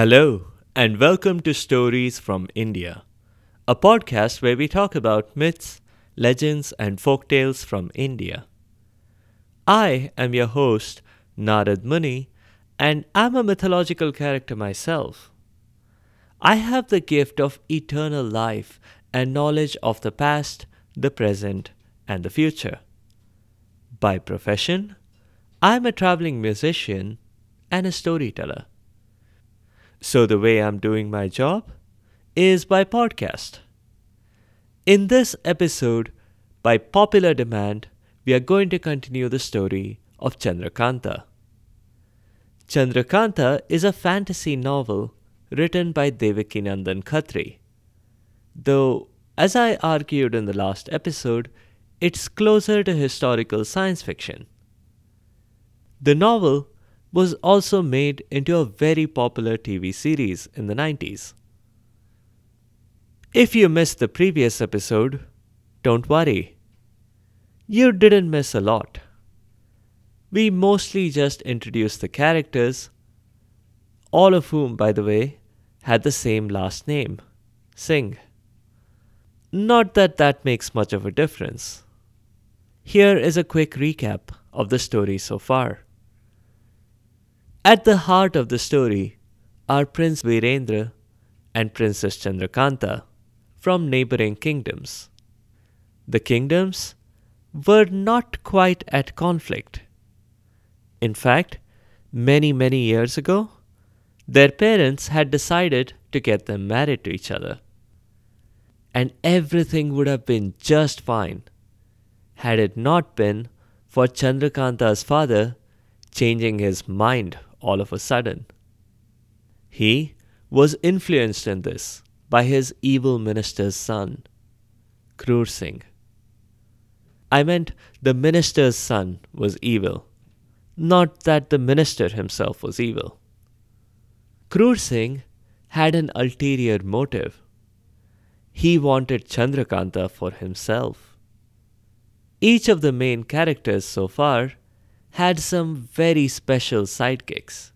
Hello, and welcome to Stories from India, a podcast where we talk about myths, legends, and folktales from India. I am your host, Narad Muni, and I'm a mythological character myself. I have the gift of eternal life and knowledge of the past, the present, and the future. By profession, I'm a traveling musician and a storyteller. So, the way I'm doing my job is by podcast. In this episode, by popular demand, we are going to continue the story of Chandrakanta. Chandrakanta is a fantasy novel written by Devakinandan Khatri. Though, as I argued in the last episode, it's closer to historical science fiction. The novel was also made into a very popular TV series in the 90s. If you missed the previous episode, don't worry. You didn't miss a lot. We mostly just introduced the characters, all of whom, by the way, had the same last name Singh. Not that that makes much of a difference. Here is a quick recap of the story so far. At the heart of the story are Prince Virendra and Princess Chandrakanta from neighboring kingdoms. The kingdoms were not quite at conflict. In fact, many, many years ago, their parents had decided to get them married to each other. And everything would have been just fine had it not been for Chandrakanta's father changing his mind all of a sudden. He was influenced in this by his evil minister's son, Krur Singh. I meant the minister's son was evil, not that the minister himself was evil. Krur Singh had an ulterior motive. He wanted Chandrakanta for himself. Each of the main characters so far had some very special sidekicks.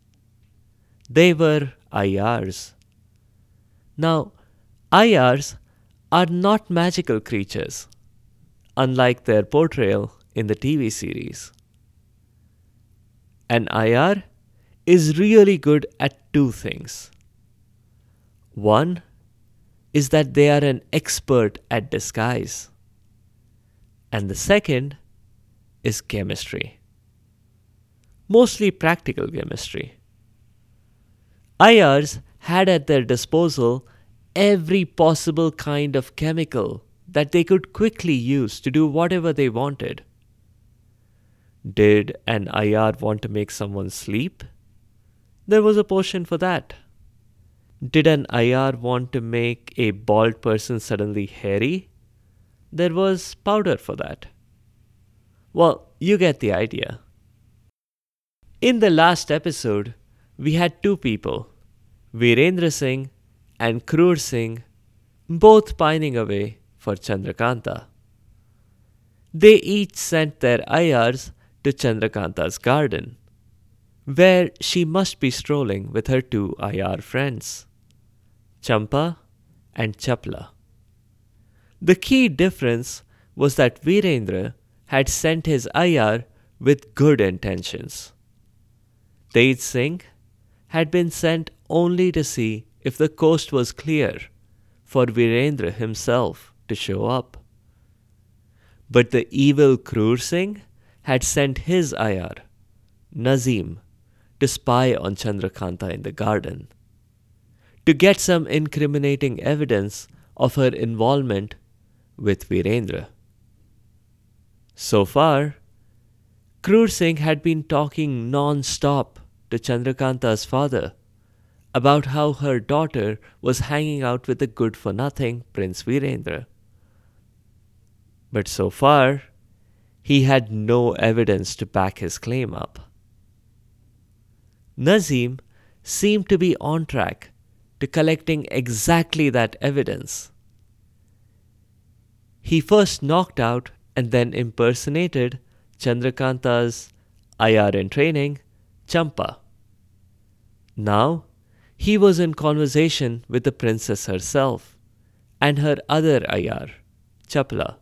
They were Ayars. Now, Ayars are not magical creatures, unlike their portrayal in the TV series. An Ayar is really good at two things. One is that they are an expert at disguise, and the second is chemistry mostly practical chemistry. Ayars had at their disposal every possible kind of chemical that they could quickly use to do whatever they wanted. Did an Ayar want to make someone sleep? There was a potion for that. Did an Ayar want to make a bald person suddenly hairy? There was powder for that. Well, you get the idea. In the last episode, we had two people, Virendra Singh and Krur Singh, both pining away for Chandrakanta. They each sent their ayars to Chandrakanta's garden, where she must be strolling with her two ayar friends, Champa and Chapla. The key difference was that Virendra had sent his ayar with good intentions. Tej Singh had been sent only to see if the coast was clear for Virendra himself to show up. But the evil Krur Singh had sent his ayar, Nazim, to spy on Chandrakanta in the garden, to get some incriminating evidence of her involvement with Virendra. So far, Krur Singh had been talking non stop to Chandrakanta's father about how her daughter was hanging out with the good for nothing Prince Virendra. But so far, he had no evidence to back his claim up. Nazim seemed to be on track to collecting exactly that evidence. He first knocked out and then impersonated Chandrakanta's Ayar in training Champa. Now, he was in conversation with the princess herself and her other ayar, Chapla.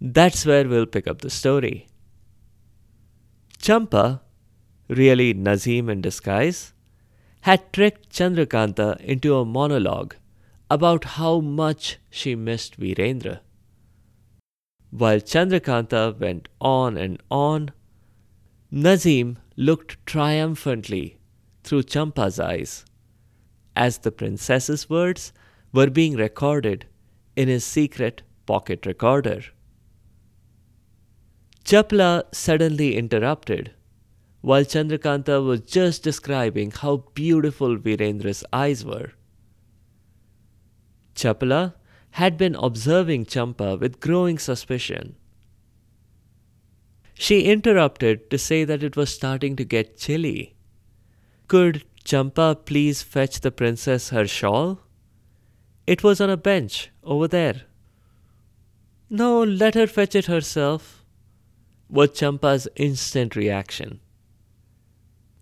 That's where we'll pick up the story. Champa, really Nazim in disguise, had tricked Chandrakanta into a monologue about how much she missed Virendra. While Chandrakanta went on and on, Nazim looked triumphantly through Champa's eyes as the princess's words were being recorded in his secret pocket recorder. Chapla suddenly interrupted while Chandrakanta was just describing how beautiful Virendra's eyes were. Chapla had been observing Champa with growing suspicion. She interrupted to say that it was starting to get chilly. Could Champa please fetch the princess her shawl? It was on a bench over there. No, let her fetch it herself, was Champa's instant reaction.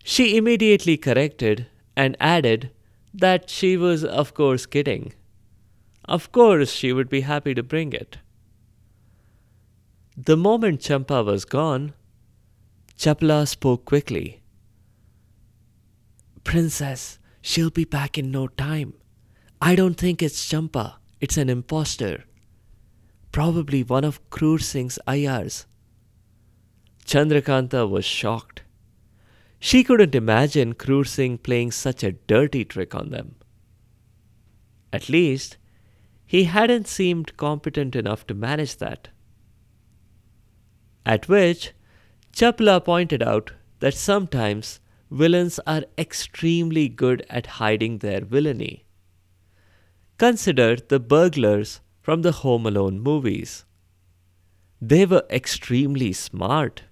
She immediately corrected and added that she was, of course, kidding. Of course, she would be happy to bring it. The moment Champa was gone, Chapla spoke quickly. Princess, she'll be back in no time. I don't think it's Champa, it's an impostor. Probably one of Krur Singh's ayars. Chandrakanta was shocked. She couldn't imagine Krur Singh playing such a dirty trick on them. At least, he hadn't seemed competent enough to manage that. At which, Chapla pointed out that sometimes villains are extremely good at hiding their villainy. Consider the burglars from the Home Alone movies. They were extremely smart,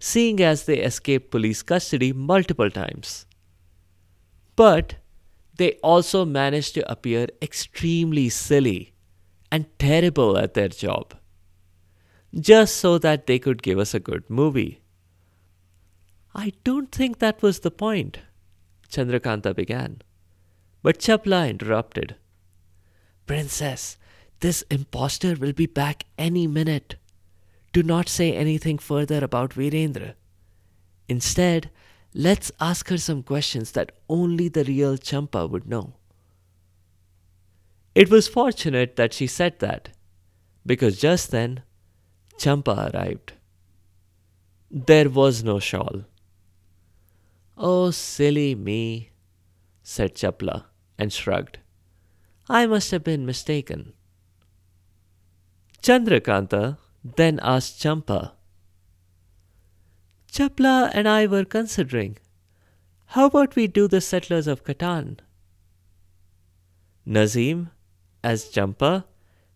seeing as they escaped police custody multiple times. But they also managed to appear extremely silly and terrible at their job, just so that they could give us a good movie. I don't think that was the point, Chandrakanta began. But Chapla interrupted. Princess, this impostor will be back any minute. Do not say anything further about Virendra. Instead, let's ask her some questions that only the real Champa would know. It was fortunate that she said that, because just then, Champa arrived. There was no shawl. Oh, silly me, said Chapla and shrugged. I must have been mistaken. Chandrakanta then asked Champa. Chapla and I were considering. How about we do the settlers of Catan? Nazim, as Champa,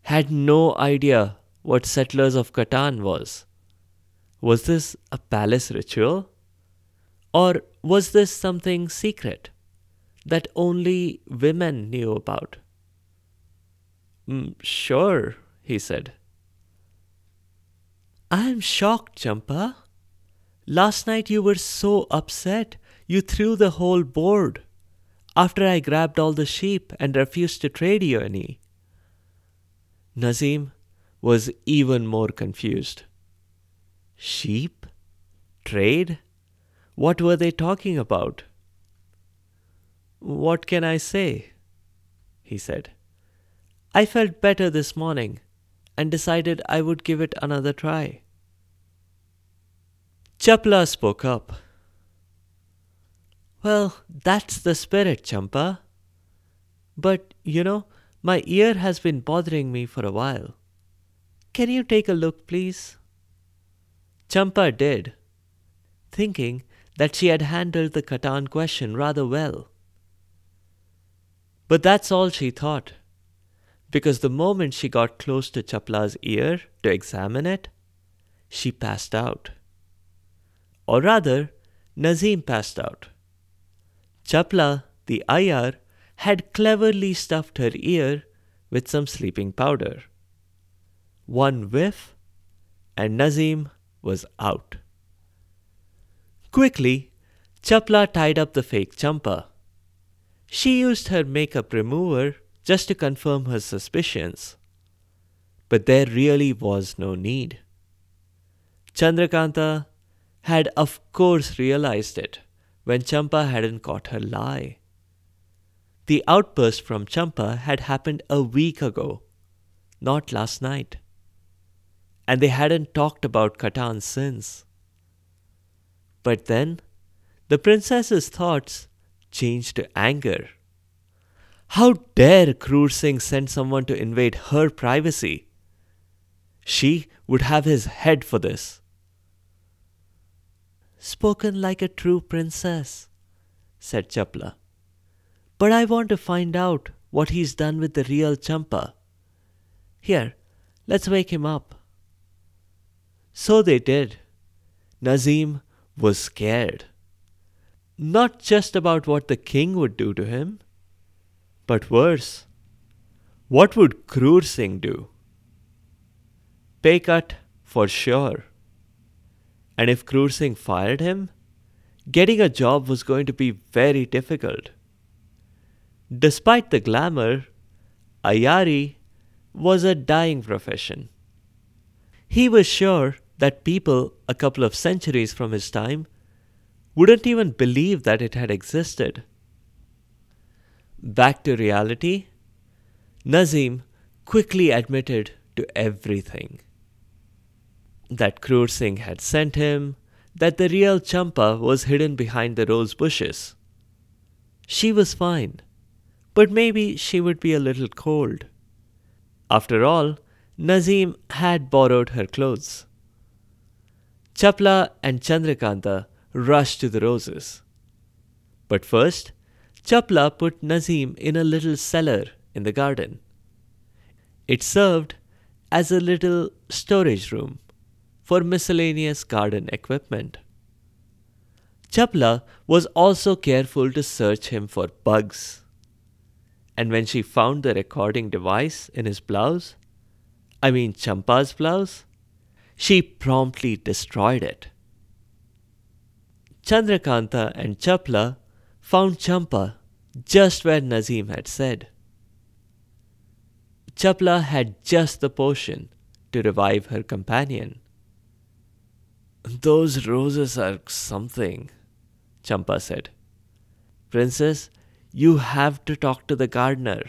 had no idea what settlers of Catan was. Was this a palace ritual? Or was this something secret that only women knew about? Mm, sure, he said. I'm shocked, Champa. Last night you were so upset you threw the whole board after I grabbed all the sheep and refused to trade you any. Nazim was even more confused. Sheep? Trade? What were they talking about? What can I say? he said. I felt better this morning and decided I would give it another try. Chapla spoke up. Well, that's the spirit, Champa. But, you know, my ear has been bothering me for a while. Can you take a look, please? Champa did, thinking that she had handled the Catan question rather well. But that's all she thought, because the moment she got close to Chapla's ear to examine it, she passed out. Or rather, Nazim passed out. Chapla, the ayar, had cleverly stuffed her ear with some sleeping powder. One whiff, and Nazim was out. Quickly, Chapla tied up the fake Champa. she used her makeup remover just to confirm her suspicions. But there really was no need. Chandrakanta had of course realized it when Champa hadn't caught her lie. The outburst from Champa had happened a week ago, not last night. And they hadn't talked about Catan since. But then, the princess's thoughts changed to anger. How dare Kroor Singh send someone to invade her privacy? She would have his head for this. Spoken like a true princess, said Chapla. But I want to find out what he's done with the real Champa. Here, let's wake him up. So they did. Nazim was scared. Not just about what the king would do to him, but worse. What would Kroor Singh do? Pay cut for sure. And if Kroor Singh fired him, getting a job was going to be very difficult. Despite the glamour, Ayari was a dying profession. He was sure that people a couple of centuries from his time wouldn't even believe that it had existed. Back to reality, Nazim quickly admitted to everything. That Kroor Singh had sent him, that the real Champa was hidden behind the rose bushes. She was fine but maybe she would be a little cold. After all, Nazim had borrowed her clothes. Chapla and Chandrakanta rushed to the roses. But first, Chapla put Nazim in a little cellar in the garden. It served as a little storage room for miscellaneous garden equipment. Chapla was also careful to search him for bugs and when she found the recording device in his blouse, I mean Champa's blouse, she promptly destroyed it. Chandrakanta and Chapla found Champa just where Nazim had said. Chapla had just the potion to revive her companion. Those roses are something, Champa said. Princess, you have to talk to the gardener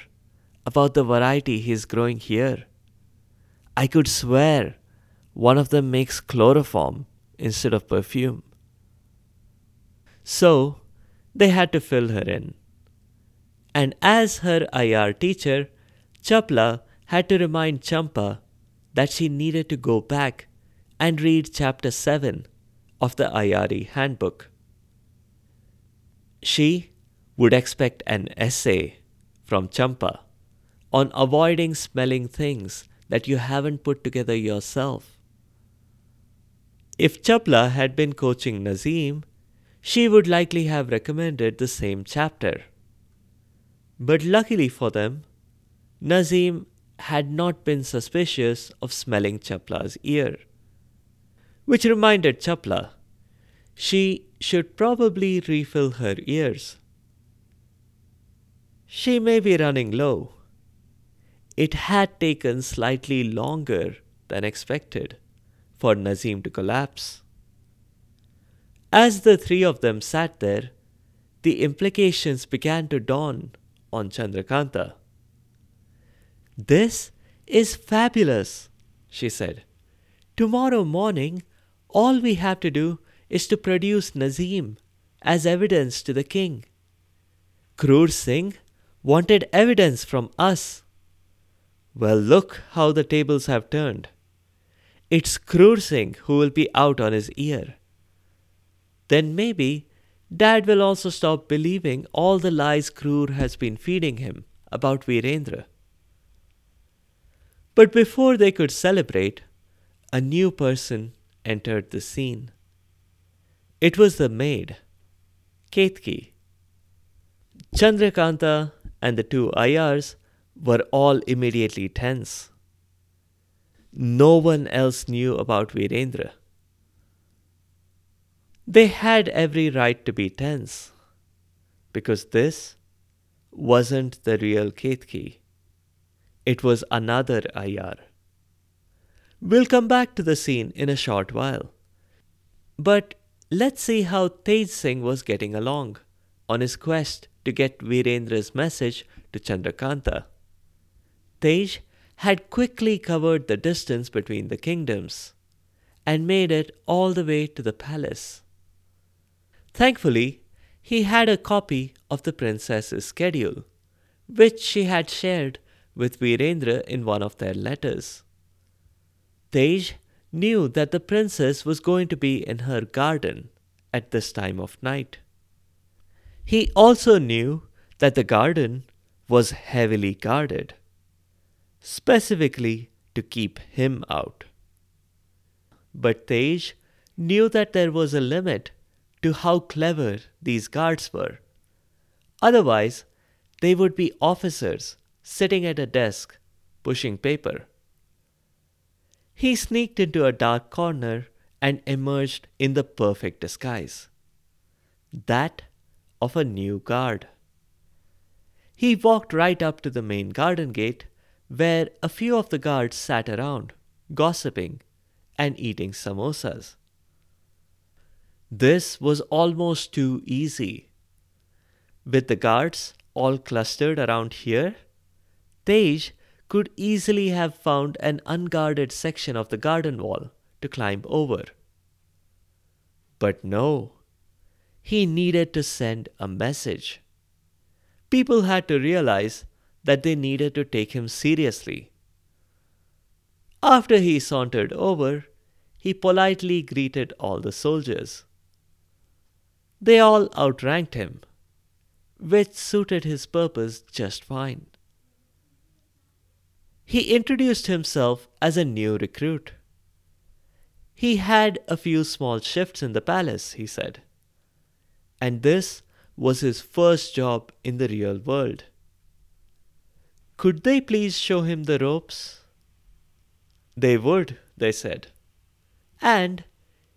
about the variety he is growing here. I could swear one of them makes chloroform instead of perfume. So they had to fill her in. And as her Ayar teacher, Chapla had to remind Champa that she needed to go back and read chapter 7 of the Ayar handbook. She would expect an essay from Champa on avoiding smelling things that you haven't put together yourself. If Chapla had been coaching Nazim, she would likely have recommended the same chapter. But luckily for them, Nazim had not been suspicious of smelling Chapla's ear. Which reminded Chapla she should probably refill her ears. She may be running low. It had taken slightly longer than expected for Nazim to collapse. As the three of them sat there, the implications began to dawn on Chandrakanta. This is fabulous, she said. Tomorrow morning, all we have to do is to produce Nazim as evidence to the king. Kroor Singh wanted evidence from us. Well, look how the tables have turned. It's Kroor Singh who will be out on his ear. Then maybe Dad will also stop believing all the lies Kroor has been feeding him about Virendra. But before they could celebrate, a new person entered the scene. It was the maid, Ketki. Chandrakanta and the two Ayars were all immediately tense. No one else knew about Virendra. They had every right to be tense, because this wasn't the real Ketki. It was another Ayar. We'll come back to the scene in a short while. But let's see how Tej Singh was getting along on his quest to get Virendra's message to Chandrakanta. Tej had quickly covered the distance between the kingdoms and made it all the way to the palace. Thankfully, he had a copy of the princess's schedule, which she had shared with Virendra in one of their letters. Tej knew that the princess was going to be in her garden at this time of night. He also knew that the garden was heavily guarded, specifically to keep him out. But Tej knew that there was a limit to how clever these guards were. Otherwise, they would be officers sitting at a desk pushing paper. He sneaked into a dark corner and emerged in the perfect disguise that of a new guard. He walked right up to the main garden gate, where a few of the guards sat around, gossiping and eating samosas. This was almost too easy. With the guards all clustered around here, Tej could easily have found an unguarded section of the garden wall to climb over. But no, he needed to send a message. People had to realize that they needed to take him seriously. After he sauntered over, he politely greeted all the soldiers. They all outranked him, which suited his purpose just fine. He introduced himself as a new recruit. He had a few small shifts in the palace, he said. And this was his first job in the real world. Could they please show him the ropes? They would, they said. And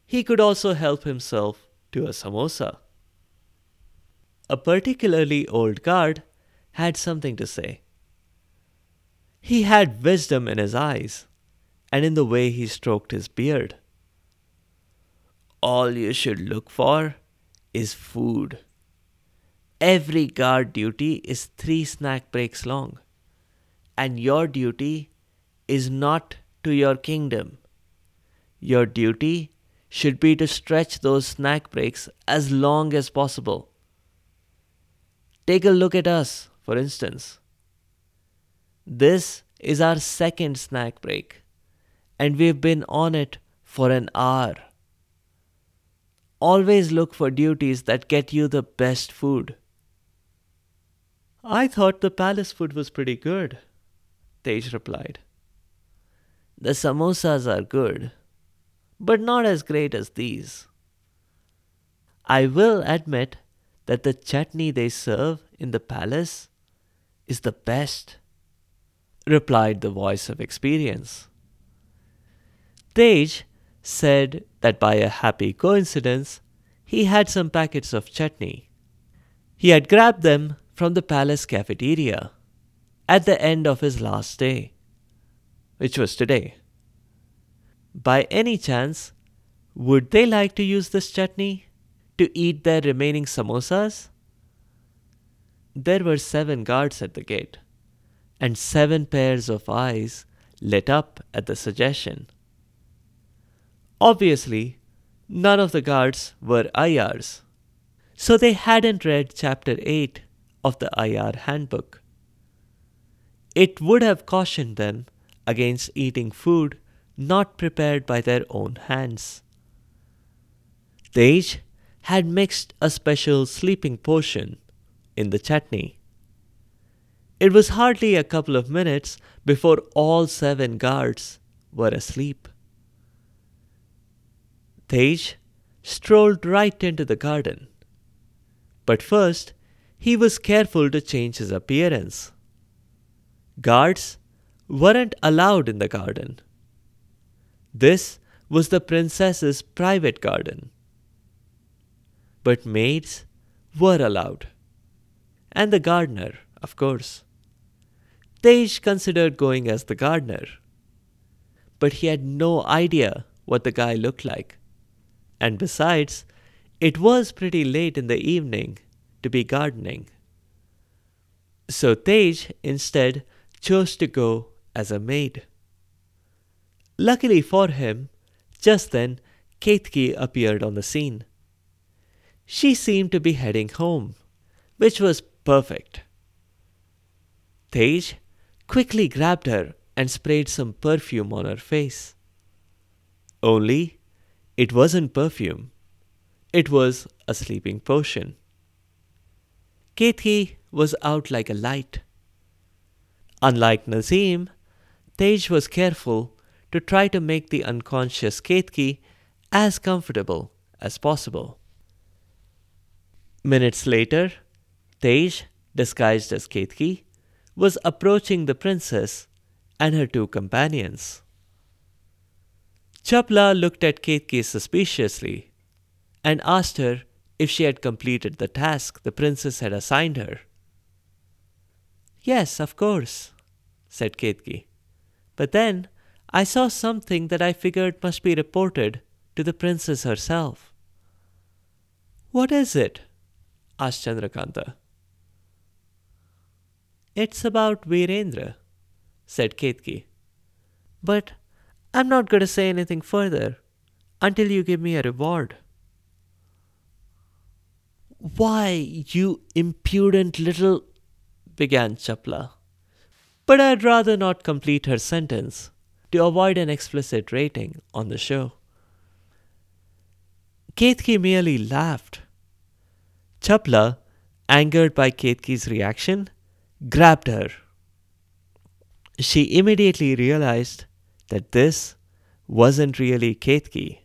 he could also help himself to a samosa. A particularly old guard had something to say. He had wisdom in his eyes and in the way he stroked his beard. All you should look for is food. Every guard duty is three snack breaks long, and your duty is not to your kingdom. Your duty should be to stretch those snack breaks as long as possible. Take a look at us, for instance. This is our second snack break, and we've been on it for an hour. Always look for duties that get you the best food. I thought the palace food was pretty good, Tej replied. The samosas are good, but not as great as these. I will admit that the chutney they serve in the palace is the best replied the voice of experience. Tej said that by a happy coincidence, he had some packets of chutney. He had grabbed them from the palace cafeteria at the end of his last day, which was today. By any chance, would they like to use this chutney to eat their remaining samosas? There were seven guards at the gate and seven pairs of eyes lit up at the suggestion. Obviously, none of the guards were Ayars, so they hadn't read chapter 8 of the Ayar handbook. It would have cautioned them against eating food not prepared by their own hands. Tej had mixed a special sleeping potion in the chutney. It was hardly a couple of minutes before all seven guards were asleep. Tej strolled right into the garden. But first, he was careful to change his appearance. Guards weren't allowed in the garden. This was the princess's private garden. But maids were allowed, and the gardener of course. Tej considered going as the gardener, but he had no idea what the guy looked like. And besides, it was pretty late in the evening to be gardening. So Tej instead chose to go as a maid. Luckily for him, just then Ketki appeared on the scene. She seemed to be heading home, which was perfect. Tej quickly grabbed her and sprayed some perfume on her face. Only it wasn't perfume, it was a sleeping potion. Ketki was out like a light. Unlike Nazim, Tej was careful to try to make the unconscious Ketki as comfortable as possible. Minutes later, Tej, disguised as Ketki, was approaching the princess and her two companions. Chapla looked at Ketki suspiciously and asked her if she had completed the task the princess had assigned her. Yes, of course, said Ketki. But then I saw something that I figured must be reported to the princess herself. What is it? asked Chandrakanta. It's about Virendra, said Ketki. But I'm not going to say anything further until you give me a reward. Why, you impudent little. Began Chapla. But I'd rather not complete her sentence to avoid an explicit rating on the show. Ketki merely laughed. Chapla, angered by Ketki's reaction, grabbed her. She immediately realized that this wasn't really Ketki.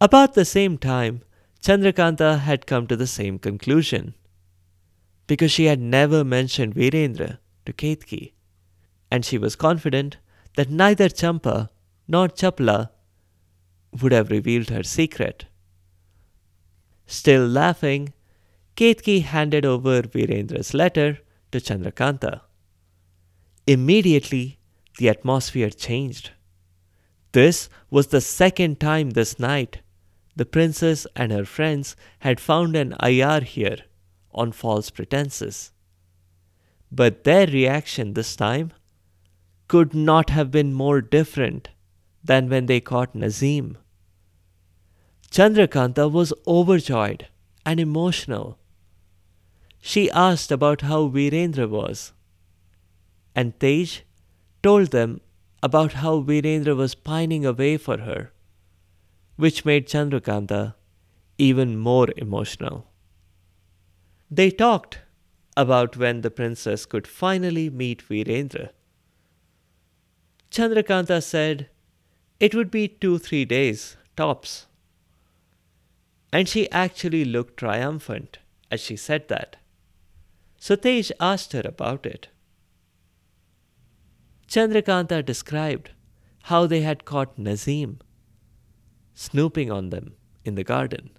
About the same time, Chandrakanta had come to the same conclusion because she had never mentioned Virendra to Ketki, and she was confident that neither Champa nor Chapla would have revealed her secret. Still laughing, Ketki handed over Virendra's letter to Chandrakanta. Immediately, the atmosphere changed. This was the second time this night the princess and her friends had found an ayar here on false pretenses. But their reaction this time could not have been more different than when they caught Nazim. Chandrakanta was overjoyed and emotional. She asked about how Virendra was, and Tej told them about how Virendra was pining away for her which made Chandrakanta even more emotional. They talked about when the princess could finally meet Virendra. Chandrakanta said it would be two, three days, tops. And she actually looked triumphant as she said that. So Tej asked her about it. Chandrakanta described how they had caught Nazim snooping on them in the garden,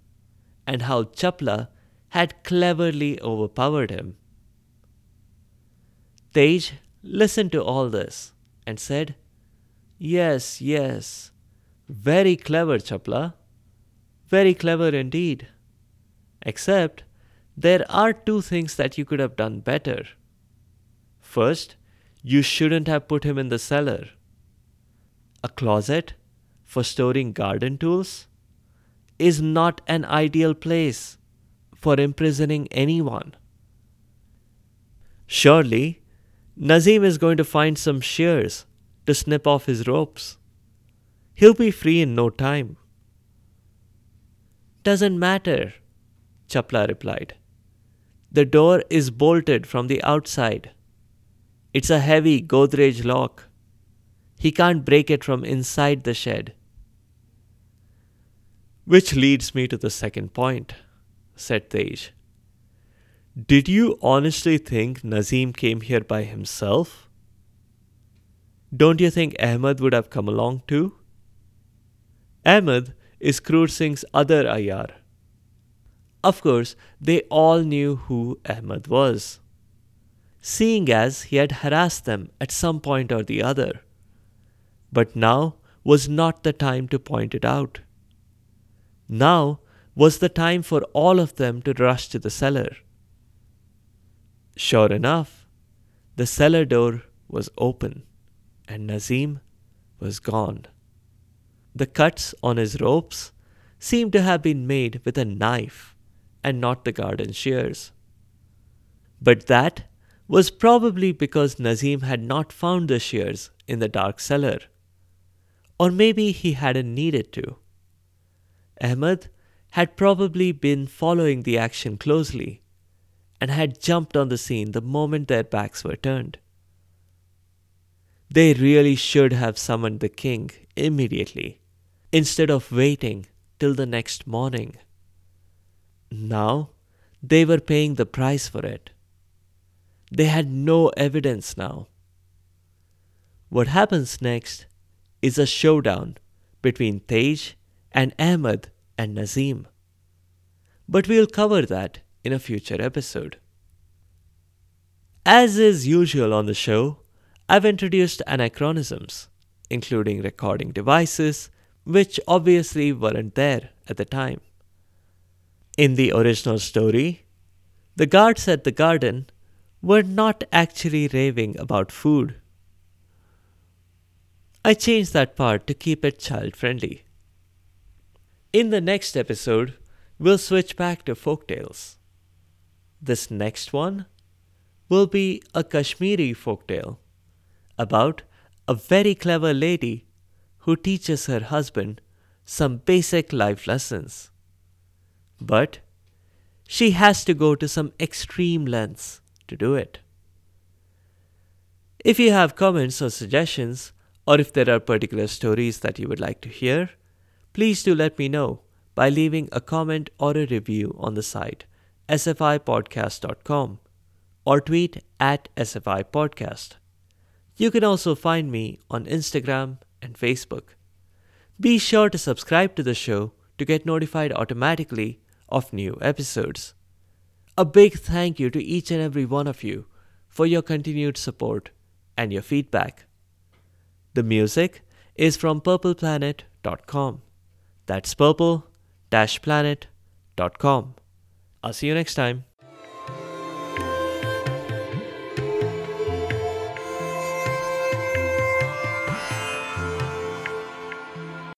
and how Chapla had cleverly overpowered him. Tej listened to all this and said, Yes, yes, very clever, Chapla. Very clever indeed. Except there are two things that you could have done better. First, you shouldn't have put him in the cellar. A closet for storing garden tools is not an ideal place for imprisoning anyone. Surely, Nazim is going to find some shears to snip off his ropes. He'll be free in no time. Doesn't matter, Chapla replied. The door is bolted from the outside. It's a heavy Godrej lock. He can't break it from inside the shed. Which leads me to the second point, said Tej. Did you honestly think Nazim came here by himself? Don't you think Ahmed would have come along too? Ahmed is Kroor Singh's other ayar. Of course, they all knew who Ahmed was. seeing as he had harassed them at some point or the other. But now was not the time to point it out. Now was the time for all of them to rush to the cellar. Sure enough, the cellar door was open and Nazim was gone. The cuts on his ropes seemed to have been made with a knife and not the garden shears. But that was probably because Nazim had not found the shears in the dark cellar. Or maybe he hadn't needed to. Ahmed had probably been following the action closely and had jumped on the scene the moment their backs were turned. They really should have summoned the king immediately instead of waiting till the next morning. Now they were paying the price for it. They had no evidence now. What happens next is a showdown between Tej and Ahmed and Nazim. But we'll cover that in a future episode. As is usual on the show, I've introduced anachronisms, including recording devices, which obviously weren't there at the time. In the original story, the guards at the garden were not actually raving about food. I changed that part to keep it child friendly. In the next episode, we'll switch back to folk tales. This next one will be a Kashmiri folk tale about a very clever lady who teaches her husband some basic life lessons. But she has to go to some extreme lengths to do it. If you have comments or suggestions, or if there are particular stories that you would like to hear, please do let me know by leaving a comment or a review on the site sfipodcast.com or tweet at sfipodcast. You can also find me on Instagram and Facebook. Be sure to subscribe to the show to get notified automatically of new episodes. A big thank you to each and every one of you for your continued support and your feedback. The music is from purpleplanet.com. That's purple-planet.com. I'll see you next time.